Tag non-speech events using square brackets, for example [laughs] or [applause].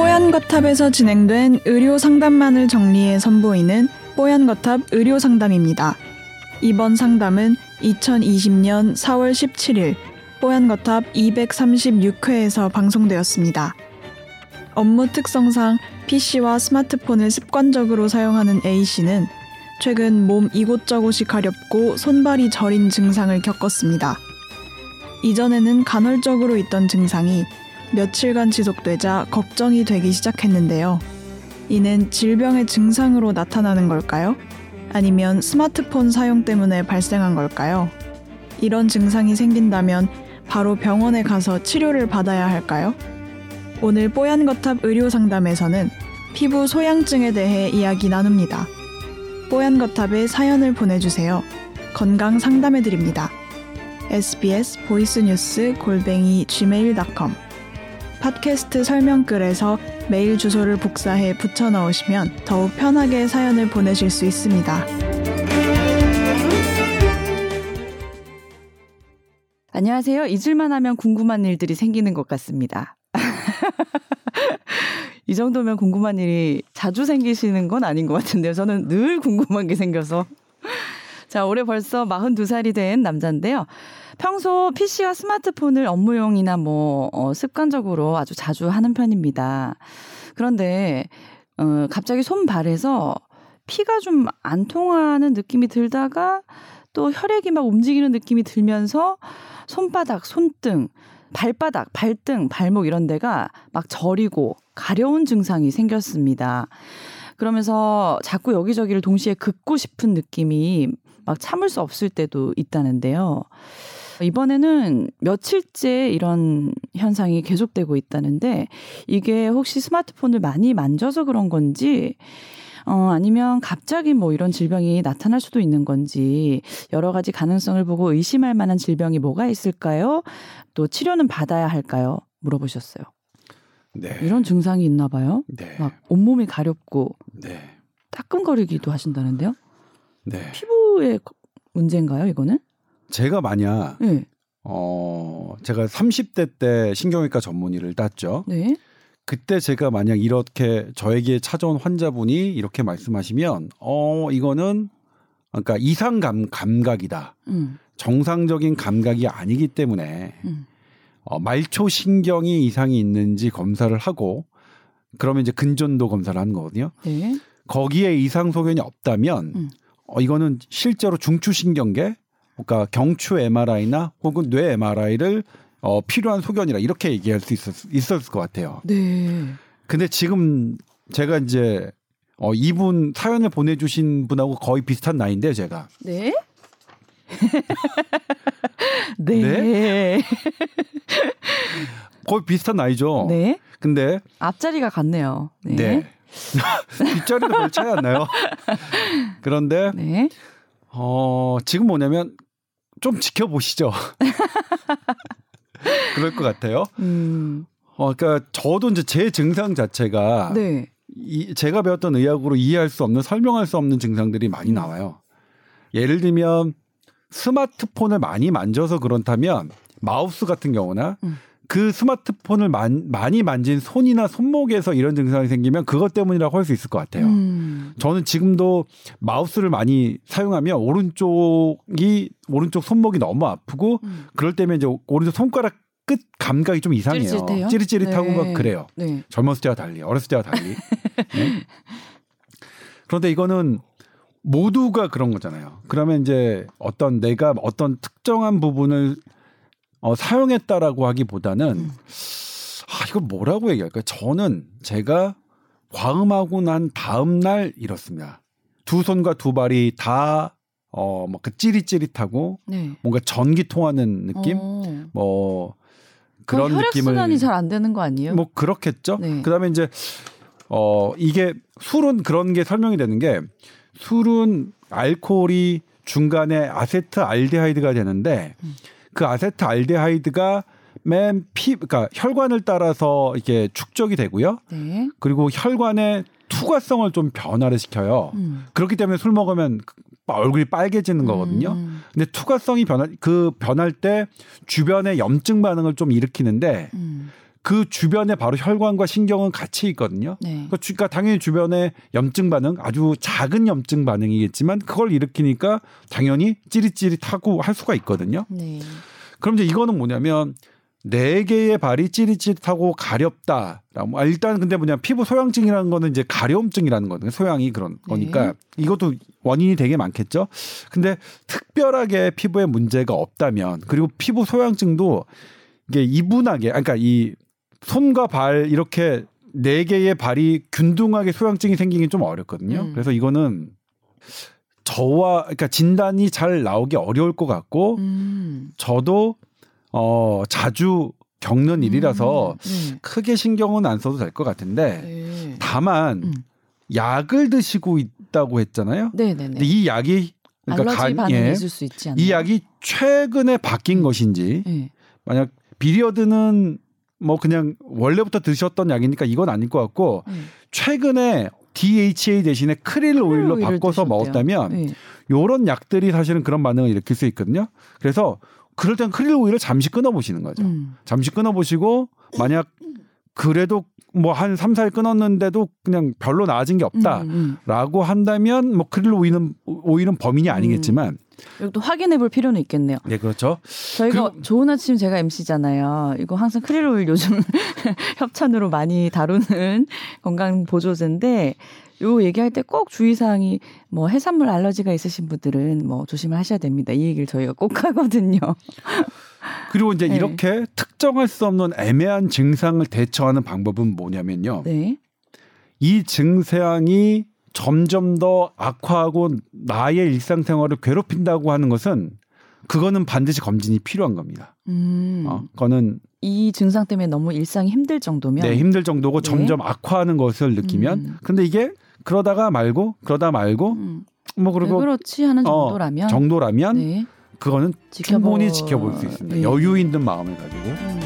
뽀얀 거탑에서 진행된 의료 상담만을 정리해 선보이는 뽀얀 거탑 의료 상담입니다. 이번 상담은 2020년 4월 17일 뽀얀 거탑 236회에서 방송되었습니다. 업무 특성상 PC와 스마트폰을 습관적으로 사용하는 A씨는 최근 몸 이곳저곳이 가렵고 손발이 저린 증상을 겪었습니다. 이전에는 간헐적으로 있던 증상이 며칠간 지속되자 걱정이 되기 시작했는데요. 이는 질병의 증상으로 나타나는 걸까요? 아니면 스마트폰 사용 때문에 발생한 걸까요? 이런 증상이 생긴다면 바로 병원에 가서 치료를 받아야 할까요? 오늘 뽀얀 거탑 의료 상담에서는 피부 소양증에 대해 이야기 나눕니다. 뽀얀 거탑에 사연을 보내주세요. 건강 상담해 드립니다. sbs 보이스뉴스 골뱅이 gmail.com 팟캐스트 설명글에서 메일 주소를 복사해 붙여 넣으시면 더욱 편하게 사연을 보내실 수 있습니다. 안녕하세요. 잊을만 하면 궁금한 일들이 생기는 것 같습니다. [laughs] 이 정도면 궁금한 일이 자주 생기시는 건 아닌 것 같은데요. 저는 늘 궁금한 게 생겨서. 자, 올해 벌써 42살이 된 남자인데요. 평소 PC와 스마트폰을 업무용이나 뭐, 어, 습관적으로 아주 자주 하는 편입니다. 그런데, 어, 갑자기 손발에서 피가 좀 안 통하는 느낌이 들다가 또 혈액이 막 움직이는 느낌이 들면서 손바닥, 손등, 발바닥, 발등, 발목 이런 데가 막 저리고 가려운 증상이 생겼습니다. 그러면서 자꾸 여기저기를 동시에 긋고 싶은 느낌이 막 참을 수 없을 때도 있다는데요. 이번에는 며칠째 이런 현상이 계속되고 있다는데 이게 혹시 스마트폰을 많이 만져서 그런 건지 어, 아니면 갑자기 뭐 이런 질병이 나타날 수도 있는 건지 여러 가지 가능성을 보고 의심할 만한 질병이 뭐가 있을까요? 또 치료는 받아야 할까요? 물어보셨어요. 네. 이런 증상이 있나 봐요. 네. 막 온몸이 가렵고 네. 따끔거리기도 하신다는데요. 네. 피부 의 문제인가요, 이거는? 제가 만약 네. 어 제가 30대 때 신경외과 전문의를 땄죠. 네. 그때 제가 만약 이렇게 저에게 찾아온 환자분이 이렇게 말씀하시면 어 이거는 그러니까 이상 감 감각이다. 음. 정상적인 감각이 아니기 때문에 음. 어, 말초 신경이 이상이 있는지 검사를 하고 그러면 이제 근전도 검사를 하는 거거든요. 네. 거기에 이상 소견이 없다면 음. 어, 이거는 실제로 중추신경계 그러니까 경추 MRI나 혹은 뇌 MRI를 어, 필요한 소견이라 이렇게 얘기할 수 있었, 있었을 것 같아요. 네. 근데 지금 제가 이제 어, 이분 사연을 보내주신 분하고 거의 비슷한 나이인데 제가 [laughs] 네. 네. 거의 비슷한 나이죠. 네. 근데 앞자리가 같네요. 네. 네. 뒷자리도 별 차이 안 나요. 그런데 네. 어, 지금 뭐냐면 좀 지켜보시죠. [laughs] 그럴 것 같아요. 음. 어, 그러니까 저도 이제 제 증상 자체가 네. 이, 제가 배웠던 의학으로 이해할 수 없는 설명할 수 없는 증상들이 많이 나와요. 예를 들면 스마트폰을 많이 만져서 그렇다면 마우스 같은 경우나 음. 그 스마트폰을 만, 많이 만진 손이나 손목에서 이런 증상이 생기면 그것 때문이라고 할 수 있을 것 같아요. 음. 저는 지금도 마우스를 많이 사용하면 오른쪽이 오른쪽 손목이 너무 아프고 음. 그럴 때면 이제 오른쪽 손가락 끝 감각이 좀 이상해요. 찌릿찌릿해요? 찌릿찌릿하고 네. 막 그래요. 네. 젊었을 때와 달리 어렸을 때와 달리. [laughs] 네? 그런데 이거는 모두가 그런 거잖아요. 그러면 이제 어떤 내가 어떤 특정한 부분을 어, 사용했다라고 하기보다는 음. 아 이걸 뭐라고 얘기할까요? 저는 제가 과음하고 난 다음 날 이렇습니다. 두 손과 두 발이 다 어, 뭐그 찌릿찌릿하고 네. 뭔가 전기 통하는 느낌, 어. 뭐 그런 혈액 느낌을 순환이 잘 안 되는 거 아니에요? 뭐 그렇겠죠. 네. 그다음에 이제 어 이게 술은 그런 게 설명이 되는 게 술은 알코올이 중간에 아세트 알데하이드가 되는데 음. 그 아세트 알데하이드가 맨 피, 그러니까 혈관을 따라서 이게 축적이 되고요. 네. 그리고 혈관의 투과성을 좀 변화를 시켜요. 음. 그렇기 때문에 술 먹으면 얼굴이 빨개지는 거거든요. 음. 근데 투과성이 변화 그 변할 때 주변에 염증 반응을 좀 일으키는데 음. 그 주변에 바로 혈관과 신경은 같이 있거든요. 네. 그러니까 주- 그러니까 당연히 주변에 염증 반응 아주 작은 염증 반응이겠지만 그걸 일으키니까 당연히 찌릿찌릿하고 할 수가 있거든요. 네. 그럼 이제 이거는 뭐냐면 네 개의 발이 찌릿찌릿하고 가렵다. 아, 일단 근데 뭐냐 피부 소양증이라는 거는 이제 가려움증이라는 거거든요. 소양이 그런 거니까 네. 이것도 원인이 되게 많겠죠. 근데 특별하게 피부에 문제가 없다면 그리고 피부 소양증도 이게 이분하게 그러니까 이 손과 발 이렇게 네 개의 발이 균등하게 소양증이 생기긴 좀 어렵거든요. 음. 그래서 이거는 저와 그러니까 진단이 잘 나오기 어려울 것 같고 음. 저도 어 자주 겪는 일이라서 음. 크게 신경은 안 써도 될 것 같은데 네. 다만 음. 약을 드시고 있다고 했잖아요. 네, 네, 근데 네. 이 약이 그러니까 알러지 간- 예, 있을 수 있지 않나요? 이 약이 최근에 바뀐 음. 것인지 네. 만약 비리어드는 뭐 그냥 원래부터 드셨던 약이니까 이건 아닐 것 같고 네. 최근에 DHA 대신에 크릴 오일로 바꿔서 드셨대요. 먹었다면 네. 요런 약들이 사실은 그런 반응을 일으킬 수 있거든요. 그래서 그럴 땐 크릴 오일을 잠시 끊어 보시는 거죠. 음. 잠시 끊어 보시고 만약 그래도 뭐 한 3, 4일 끊었는데도 그냥 별로 나아진 게 없다. 음, 음. 라고 한다면 뭐 크릴 오일은 오일은 범인이 아니겠지만 이것도 확인해 볼 필요는 있겠네요. 네 그렇죠. 저희가 그리고- 좋은 아침 제가 MC잖아요. 이거 항상 크릴 오일 요즘 [laughs] 협찬으로 많이 다루는 [laughs] 건강 보조제인데 요 얘기할 때 꼭 주의사항이 뭐 해산물 알러지가 있으신 분들은 뭐 조심을 하셔야 됩니다. 이 얘기를 저희가 꼭 [laughs] 하거든요. 그리고 이제 네. 이렇게 특정할 수 없는 애매한 증상을 대처하는 방법은 뭐냐면요. 네. 이 증상이 점점 더 악화하고 나의 일상생활을 괴롭힌다고 하는 것은 그거는 반드시 검진이 필요한 겁니다. 음. 어, 그거는 이 증상 때문에 너무 일상이 힘들 정도면 네, 힘들 정도고 네. 점점 악화하는 것을 느끼면 음. 근데 이게 그러다가 말고 그러다 말고 음, 뭐왜 그리고 그렇지 하는 어, 정도라면 정도라면 네. 그거는 지켜보- 충분히 지켜볼 수 있습니다. 네. 여유 있는 마음을 가지고 음.